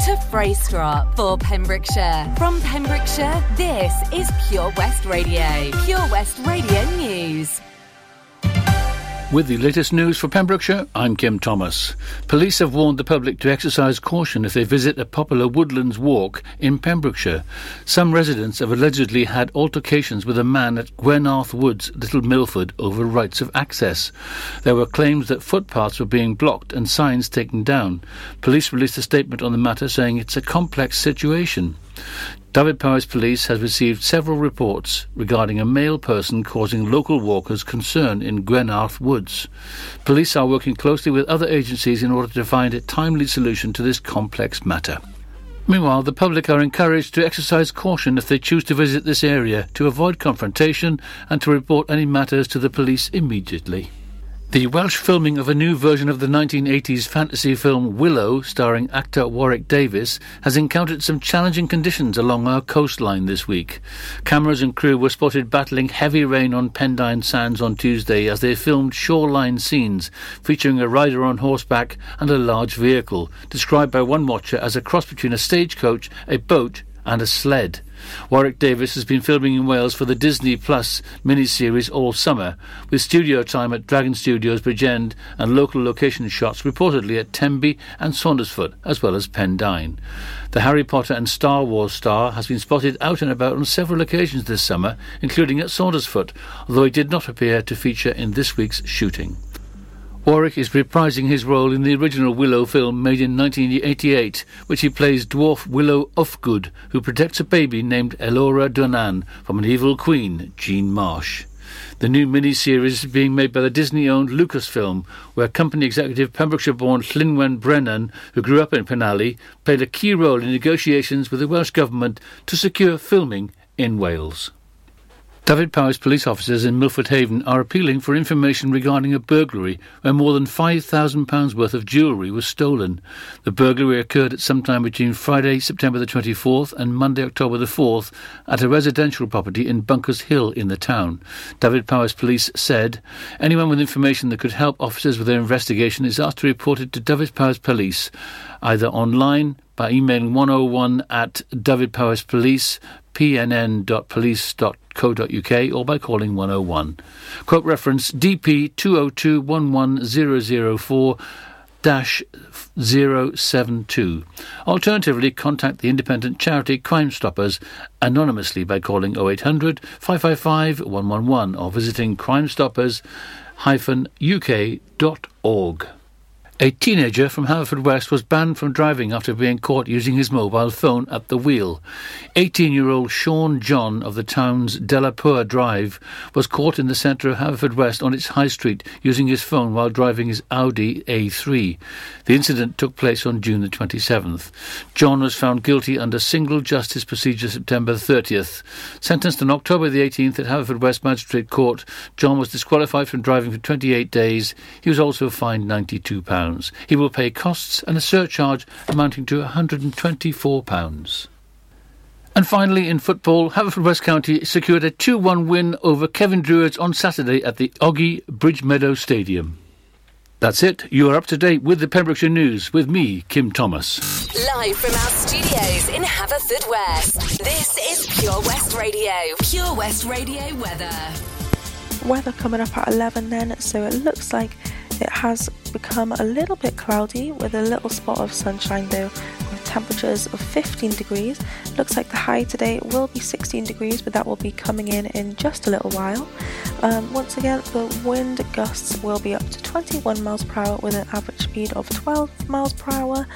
To Freystrop for Pembrokeshire. From Pembrokeshire, this is Pure West Radio. Pure West Radio News. With the latest news for Pembrokeshire, I'm Kim Thomas. Police have warned the public to exercise caution if they visit a popular woodlands walk in Pembrokeshire. Some residents have allegedly had altercations with a man at Gwenarth Woods, Little Milford, over rights of access. There were claims that footpaths were being blocked and signs taken down. Police released a statement on the matter saying it's a complex situation. Dyfed-Powys Police has received several reports regarding a male person causing local walkers concern in Gwenarth Woods. Police are working closely with other agencies in order to find a timely solution to this complex matter. Meanwhile, the public are encouraged to exercise caution if they choose to visit this area to avoid confrontation and to report any matters to the police immediately. The Welsh filming of a new version of the 1980s fantasy film Willow, starring actor Warwick Davis, has encountered some challenging conditions along our coastline this week. Cameras and crew were spotted battling heavy rain on Pendine Sands on Tuesday as they filmed shoreline scenes featuring a rider on horseback and a large vehicle, described by one watcher as a cross between a stagecoach, a boat, and a sled. Warwick Davis has been filming in Wales for the Disney Plus miniseries all summer, with studio time at Dragon Studios Bridgend and local location shots reportedly at Tenby and Saundersfoot, as well as Pendine. The Harry Potter and Star Wars star has been spotted out and about on several occasions this summer, including at Saundersfoot, although he did not appear to feature in this week's shooting. Warwick is reprising his role in the original Willow film made in 1988, which he plays dwarf Willow Ufgood, who protects a baby named Elora Danan from an evil queen, Jean Marsh. The new mini-series is being made by the Disney-owned Lucasfilm, where company executive Pembrokeshire-born Lynwen Brennan, who grew up in Penally, played a key role in negotiations with the Welsh Government to secure filming in Wales. Dyfed-Powys police officers in Milford Haven are appealing for information regarding a burglary where more than £5,000 worth of jewellery was stolen. The burglary occurred at some time between Friday, September the 24th and Monday, October the 4th at a residential property in Bunkers Hill in the town. Dyfed-Powys police said anyone with information that could help officers with their investigation is asked to report it to Dyfed-Powys police either online by emailing 101 at Dyfed-Powys police pnn.police.co.uk or by calling 101. Quote reference DP 2021104 072. Alternatively, contact the independent charity Crime Stoppers anonymously by calling 0800 555 111 or visiting crimestoppers-uk.org. A teenager from Haverfordwest was banned from driving after being caught using his mobile phone at the wheel. 18-year-old Sean John of the town's Delapoer Drive was caught in the centre of Haverfordwest on its high street using his phone while driving his Audi A3. The incident took place on June the 27th. John was found guilty under single justice procedure September 30th. Sentenced on October the 18th at Haverfordwest Magistrate Court, John was disqualified from driving for 28 days. He was also fined £92. He will pay costs and a surcharge amounting to £124. And finally, in football, Haverfordwest County secured a 2-1 win over Cefn Druids on Saturday at the Ogi Bridge Meadow Stadium. That's it. You are up to date with the Pembrokeshire News with me, Kim Thomas. Live from our studios in Haverfordwest, this is Pure West Radio. Pure West Radio weather. Weather coming up at 11 then, so it looks like it has become a little bit cloudy with a little spot of sunshine though, with temperatures of 15 degrees. Looks like the high today will be 16 degrees, but that will be coming in in just a little while. Um, once again, the wind gusts will be up to 21 miles per hour with an average speed of 12 miles per hour.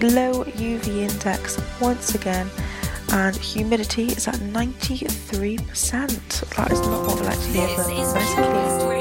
Low UV index once again and humidity is at 93%. That is not what we like to hear, but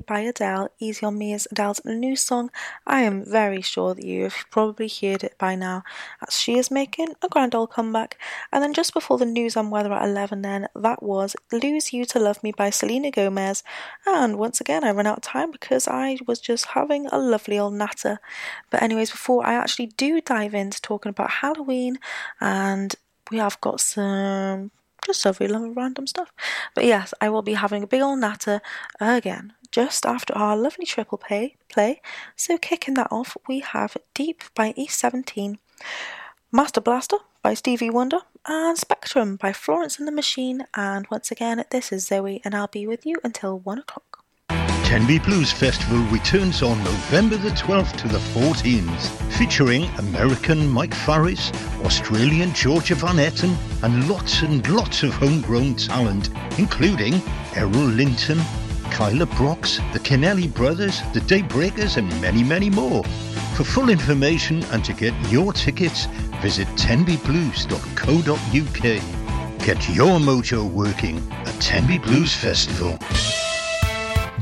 By Adele. Easy on Me is Adele's new song. I am very sure that you have probably heard it by now, as she is making a grand old comeback. And then just before the news and weather at 11, then that was Lose You to Love Me by Selena Gomez. And once again, I ran out of time because I was just having a lovely old natter. But, anyways, before I actually do dive into talking about Halloween, and we have got some just so little random stuff. But yes, I will be having a big old natter again just after our lovely triple play. Play. So kicking that off, we have Deep by E17, Master Blaster by Stevie Wonder, and Spectrum by Florence and the Machine. And once again, this is Zoe, and I'll be with you until one o'clock. Tenby Blues Festival returns on November the 12th to the 14th, featuring American Mike Farris, Australian Georgia Van Etten, and lots and lots of homegrown talent, including Errol Linton, Kyla Brox, the Kennelly Brothers, the Daybreakers, and many, many more. For full information and to get your tickets, visit tenbyblues.co.uk. Get your mojo working at Tenby Blues Festival.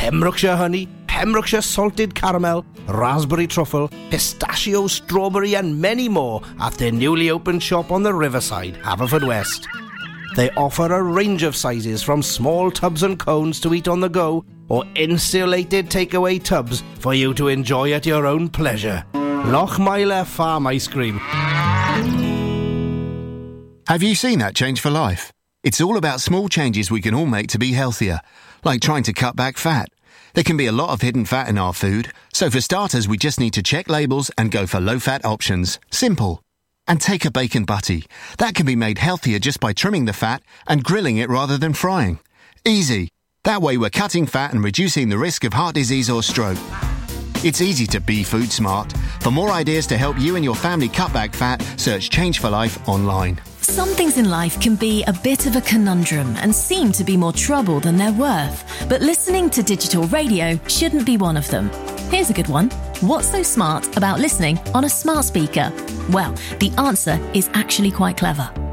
Pembrokeshire honey, Pembrokeshire salted caramel, raspberry truffle, pistachio, strawberry, and many more at their newly opened shop on the riverside, Haverfordwest. They offer a range of sizes from small tubs and cones to eat on the go or insulated takeaway tubs for you to enjoy at your own pleasure. Lochmeyler Farm Ice Cream. Have you seen that change for life? It's all about small changes we can all make to be healthier, like trying to cut back fat. There can be a lot of hidden fat in our food, so for starters, we just need to check labels and go for low fat options. Simple. And take a bacon butty. That can be made healthier just by trimming the fat and grilling it rather than frying. Easy. That way, we're cutting fat and reducing the risk of heart disease or stroke. It's easy to be food smart. For more ideas to help you and your family cut back fat, search Change for Life online. Some things in life can be a bit of a conundrum and seem to be more trouble than they're worth. But listening to digital radio shouldn't be one of them. Here's a good one. What's so smart about listening on a smart speaker? Well, the answer is actually quite clever.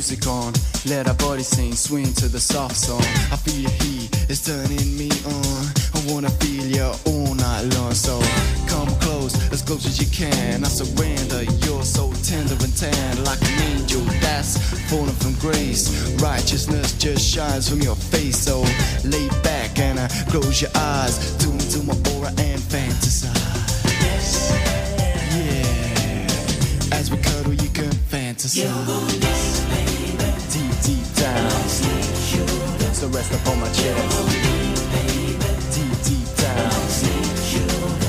Music on. Let our body sing, swing to the soft song. I feel your heat, it's turning me on. I wanna feel you all night long. So come close, as close as you can. I surrender, you're so tender and tan, like an angel that's falling from grace. Righteousness just shines from your face. So lay back and uh, close your eyes. Tune into my aura and fantasize. Yeah. As we to sleep. Deep, deep down. So rest upon my chest. Deep, deep down.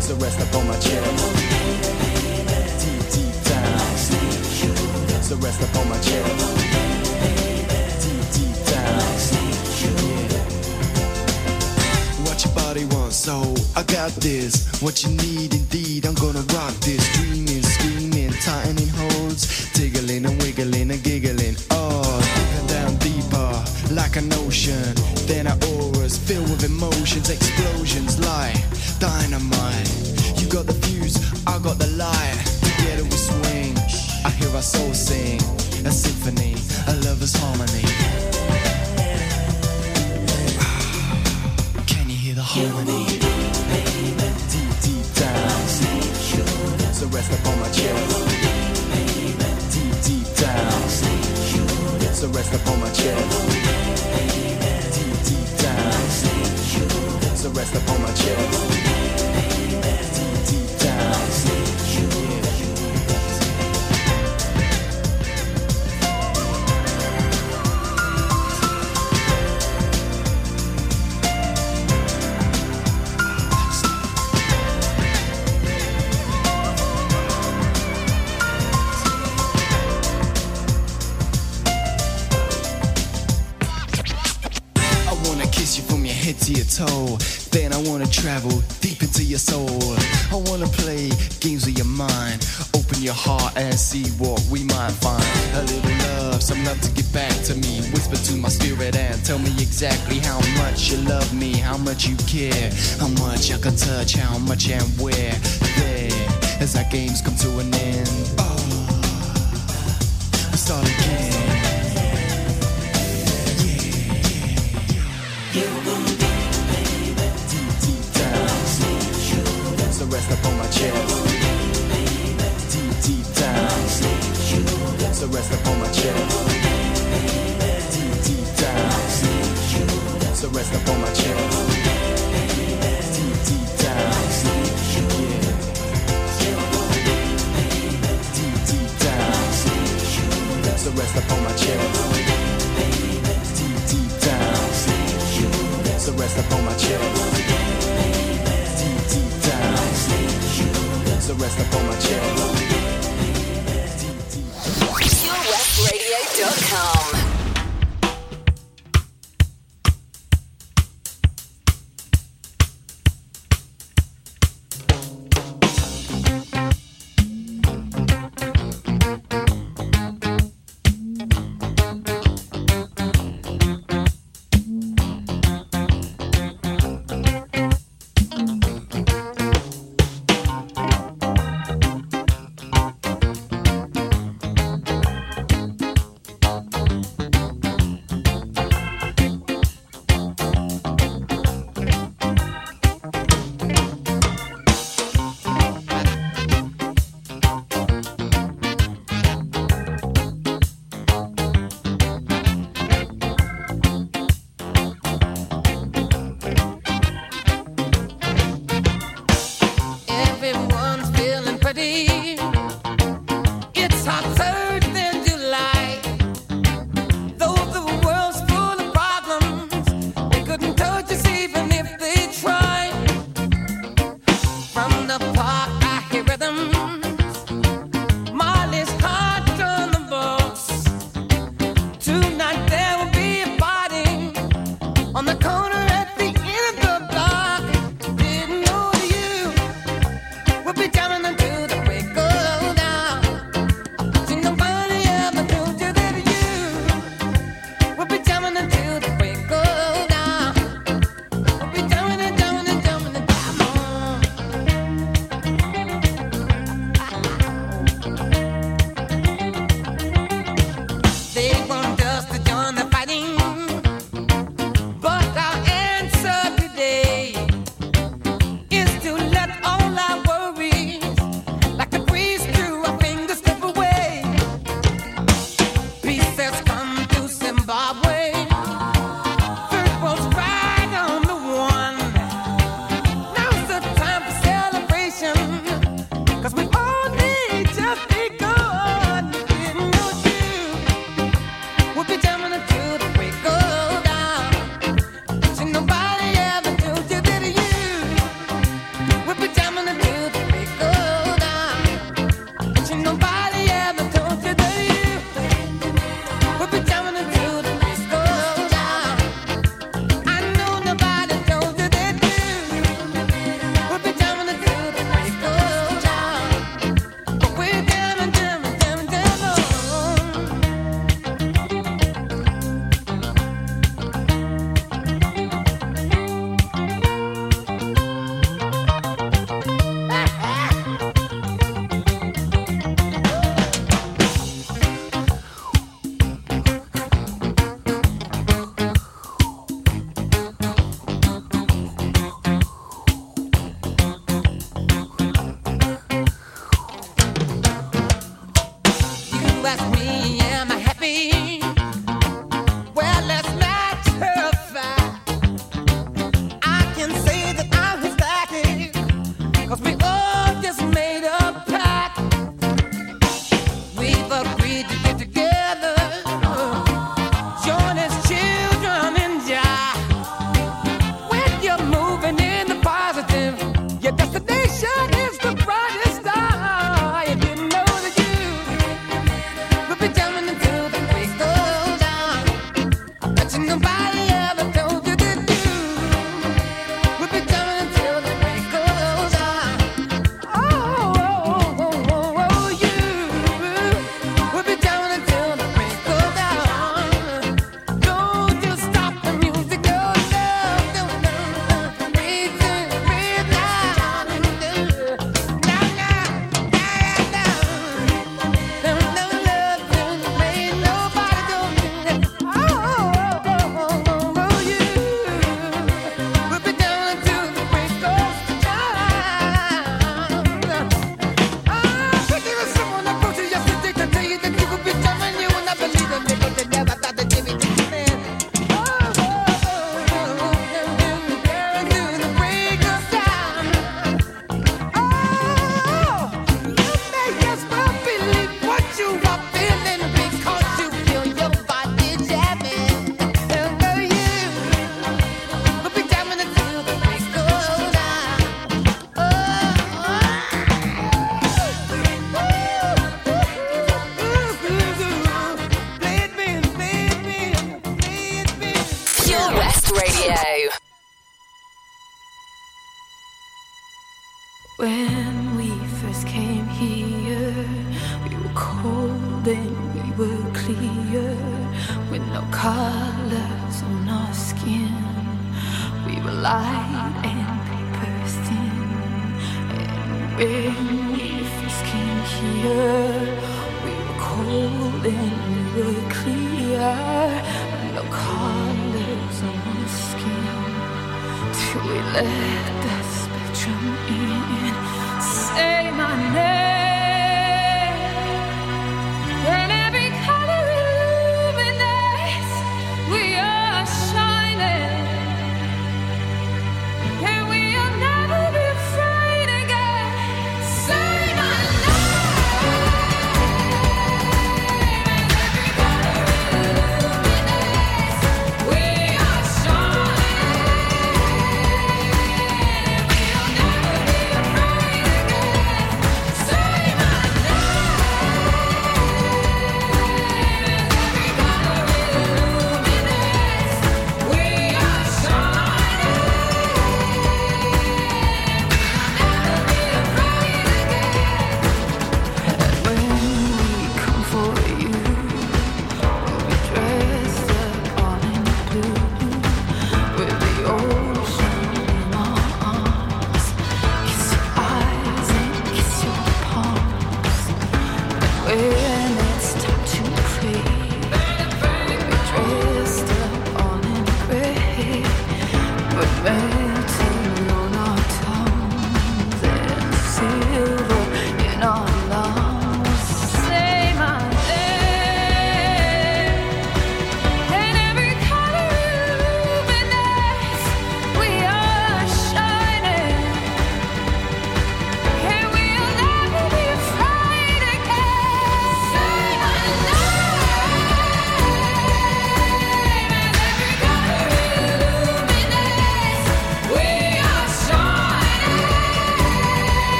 So rest upon my chest. Deep, deep down. So rest upon my chest. Deep, deep down. What your body wants, so I got this. What you need, indeed, I'm gonna rock this. Dreaming tightening holds, tiggling and wiggling and giggling. Oh, deeper down deeper, like an ocean. Then our auras filled with emotions, explosions, light, dynamite. You got the fuse, I got the light. Together we swing. I hear our soul sing, a symphony, a lover's harmony. So rest upon my chest. Deep, deep down. So rest upon my chest. How much you care, how much I can touch, how much and where. There, as our games come to an end. Oh,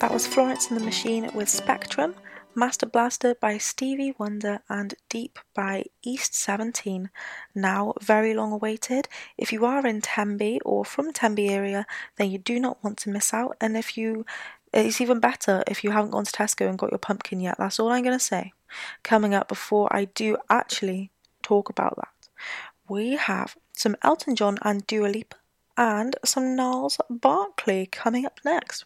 That was Florence and the Machine with Spectrum. Master Blaster by Stevie Wonder and Deep by East 17. Now, very long awaited. If you are in Tenby or from Tenby area, then you do not want to miss out. And if you, it's even better if you haven't gone to Tesco and got your pumpkin yet. That's all I'm going to say. Coming up before I do actually talk about that, we have some Elton John and Dua Lipa and some Gnarls Barkley coming up next.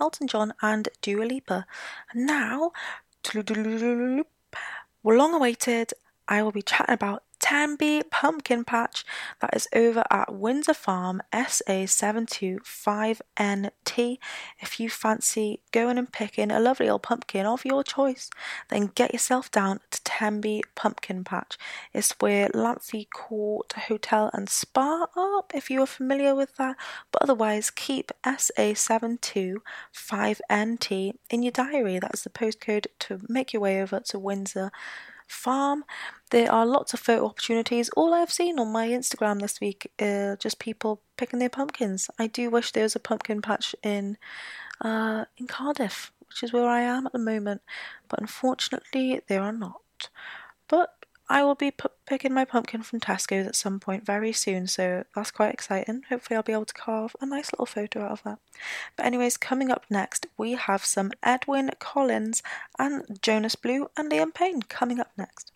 Elton John and Dua Lipa. And now, long awaited, I will be chatting about Tenby Pumpkin Patch that is over at Windsor Farm SA725NT. If you fancy going and picking a lovely old pumpkin of your choice, then get yourself down to Tenby Pumpkin Patch. It's where Lamphey Court Hotel and Spa are, if you are familiar with that, but otherwise keep SA725NT in your diary. That's the postcode to make your way over to Windsor farm. There are lots of photo opportunities. All I've seen on my Instagram this week are just people picking their pumpkins. I do wish there was a pumpkin patch in uh, in Cardiff, which is where I am at the moment, but unfortunately there are not. But I will be p- picking my pumpkin from Tesco's at some point very soon, so that's quite exciting. Hopefully, I'll be able to carve a nice little photo out of that. But, anyways, coming up next, we have some Edwyn Collins and Jonas Blue and Liam Payne coming up next.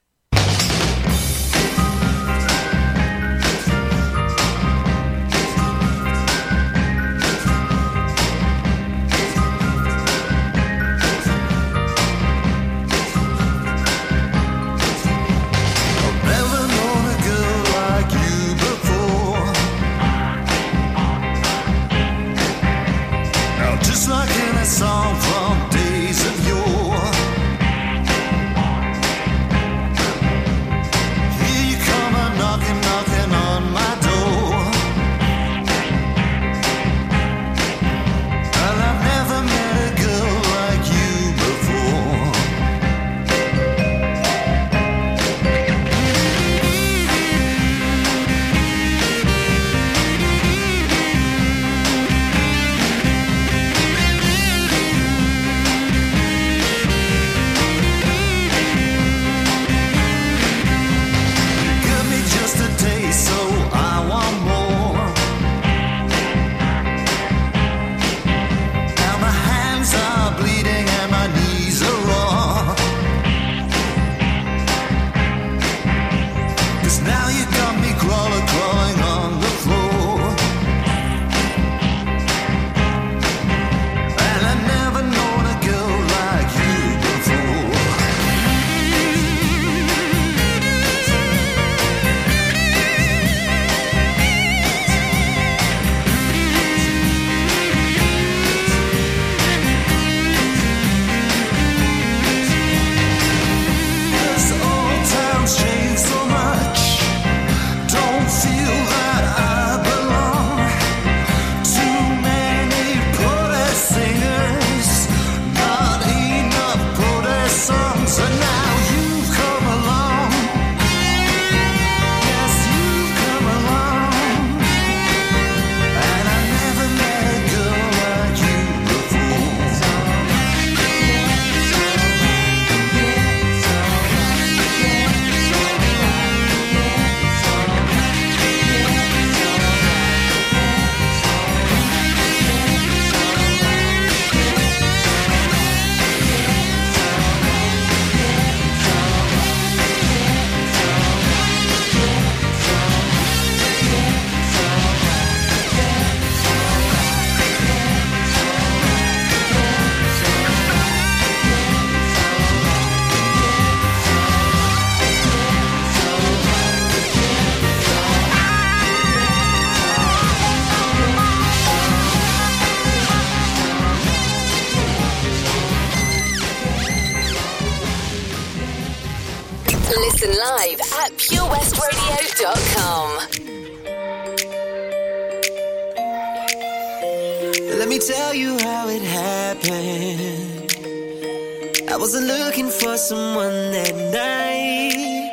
Someone that night.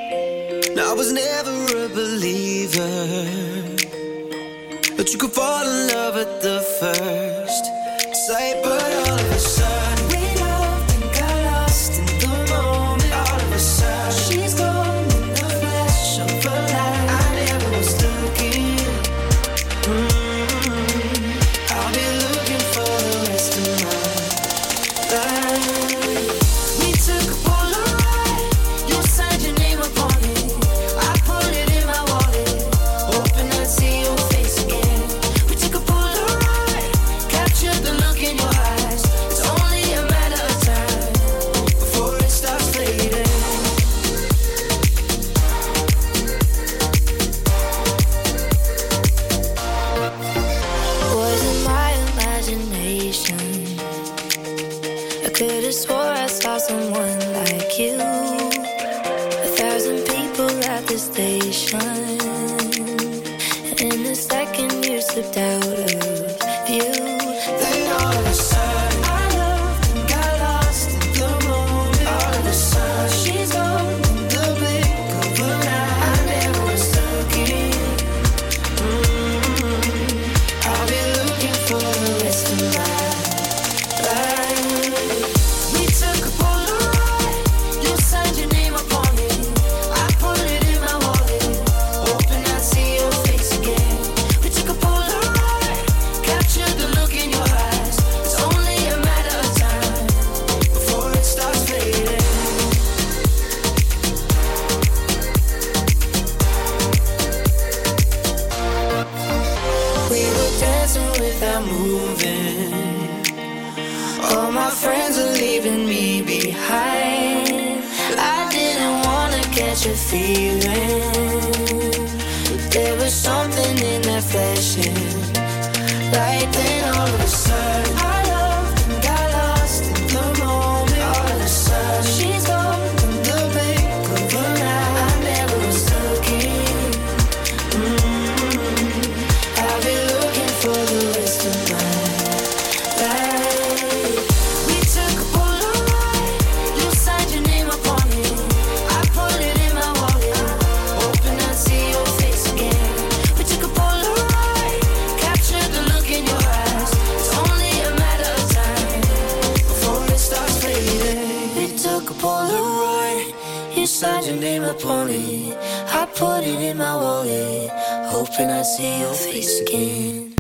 I was never a believer. But you could fall in love at the dancing without moving. All my friends are leaving me behind. I didn't wanna catch a feeling, but there was something in that flashing I'd see your face again.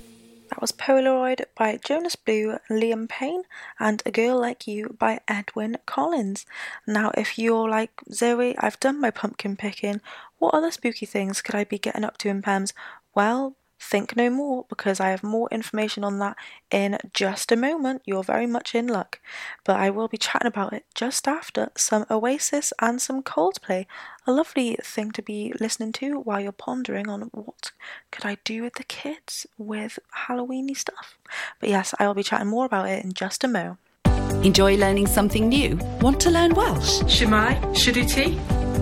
That was Polaroid by Jonas Blue, Liam Payne, and A Girl Like You by Edwyn Collins. Now, if you're like Zoe, I've done my pumpkin picking. What other spooky things could I be getting up to in Pembs? Well, think no more because I have more information on that in just a moment. You're very much in luck. But I will be chatting about it just after some Oasis and some Coldplay. A lovely thing to be listening to while you're pondering on what could I do with the kids with Halloweeny stuff. But yes, I will be chatting more about it in just a mo. Enjoy learning something new? Want to learn Welsh? Shemai, Shuduti.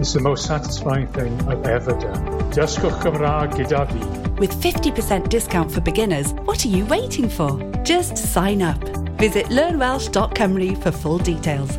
It's the most satisfying thing I've ever done. Dysgwch Cymraeg gyda fi. With 50% discount for beginners, what are you waiting for? Just sign up. Visit learnwelsh.com for full details.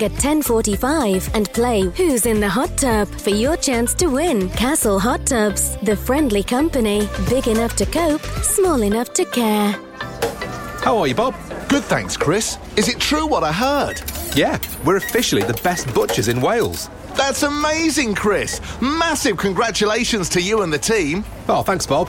ring at 10:45 and play Who's in the Hot Tub for your chance to win Castle Hot Tubs, the friendly company, big enough to cope, small enough to care. How are you, Bob? Good, thanks, Chris. Is it true what I heard? Yeah, we're officially the best butchers in Wales. That's amazing, Chris. Massive congratulations to you and the team. Oh, thanks, Bob.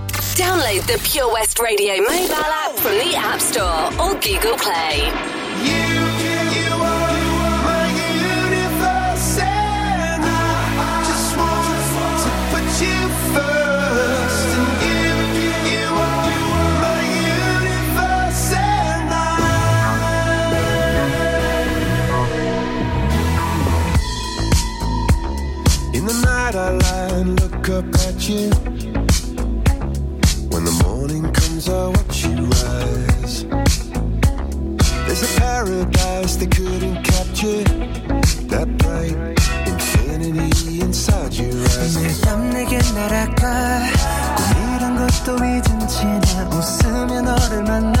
Download the Pure West Radio mobile app from the App Store or Google Play. You. In the night I lie and look up at you. Paradise they couldn't capture. That bright infinity inside your eyes. 내맘 내게 날아가 꿈이란 것도 잊은 채나 웃으며 너를 만나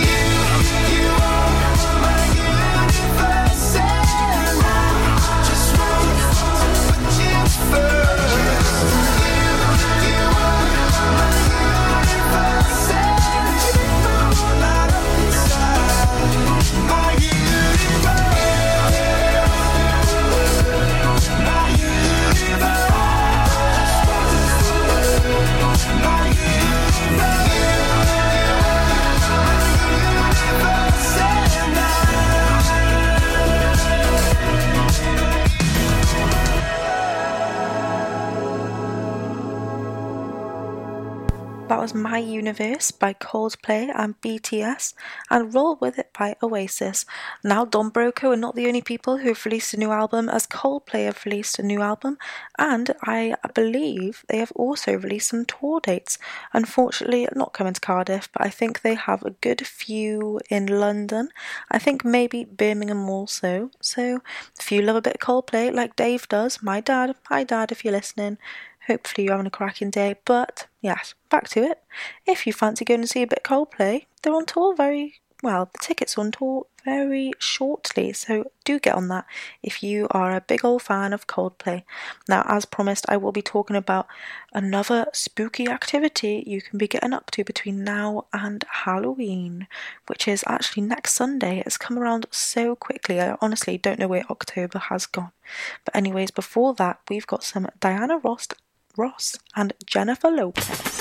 My Universe by Coldplay and BTS, and Roll With It by Oasis. Now, Don Broco are not the only people who have released a new album, as Coldplay have released a new album, and I believe they have also released some tour dates. Unfortunately, not coming to Cardiff, but I think they have a good few in London. I think maybe Birmingham also. So, if you love a bit of Coldplay, like Dave does, my dad, hi dad, if you're listening, Hopefully you're having a cracking day. But yes, back to it. If you fancy going to see a bit Coldplay, they're on tour very well, the tickets on tour very shortly, so do get on that if you are a big old fan of Coldplay. Now, as promised, I will be talking about another spooky activity you can be getting up to between now and Halloween, which is actually next Sunday. It's come around so quickly, I honestly don't know where October has gone. But, anyways, before that, we've got some Diana Ross, Ross and Jennifer Lopez.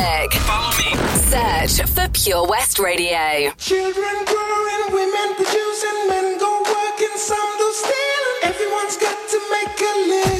Facebook. Follow me. Search for Pure West Radio. Children growing, women producing, men go working, some do stealing. Everyone's got to make a living.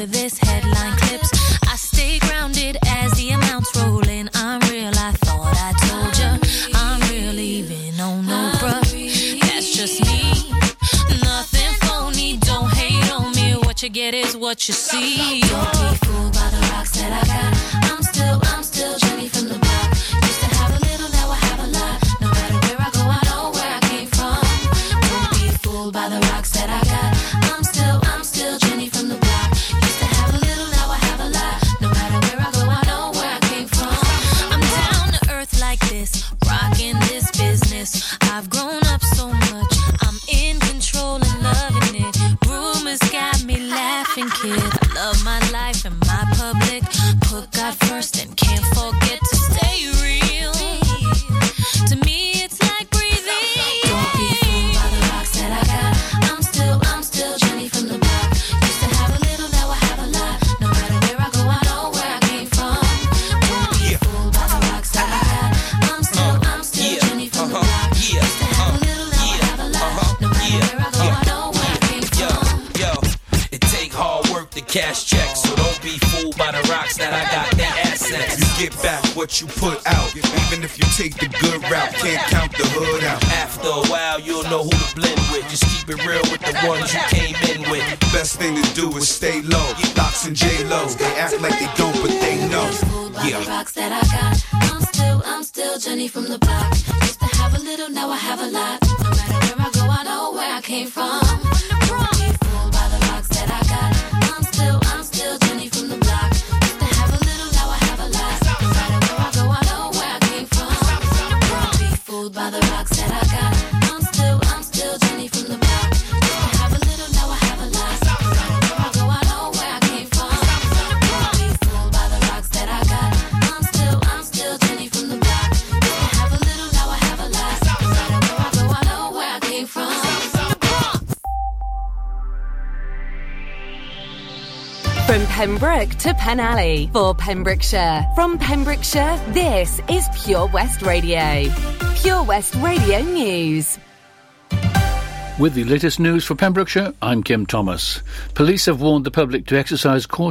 of this headline clips. I stay grounded as the amounts roll in. I'm real, I thought I told ya. I'm real, even on no bruh. That's just me. Nothing phony, don't hate on me. What you get is what you see. I've grown up so much, what you put out. Even if you take the good route, can't count the hood out. After a while, you'll know who to blend with. Just keep it real with the ones you came in with. Best thing to do is stay low. Lox and J Lo, they act like they don't, but they know. Yeah. the rocks that I got. I'm still, I'm still Jenny from the block. Used to have a little, now I have a lot. No matter where I go, I know where I came from. Pembroke to Penally for Pembrokeshire. From Pembrokeshire, this is Pure West Radio. Pure West Radio News. With the latest news for Pembrokeshire, I'm Kim Thomas. Police have warned the public to exercise caution.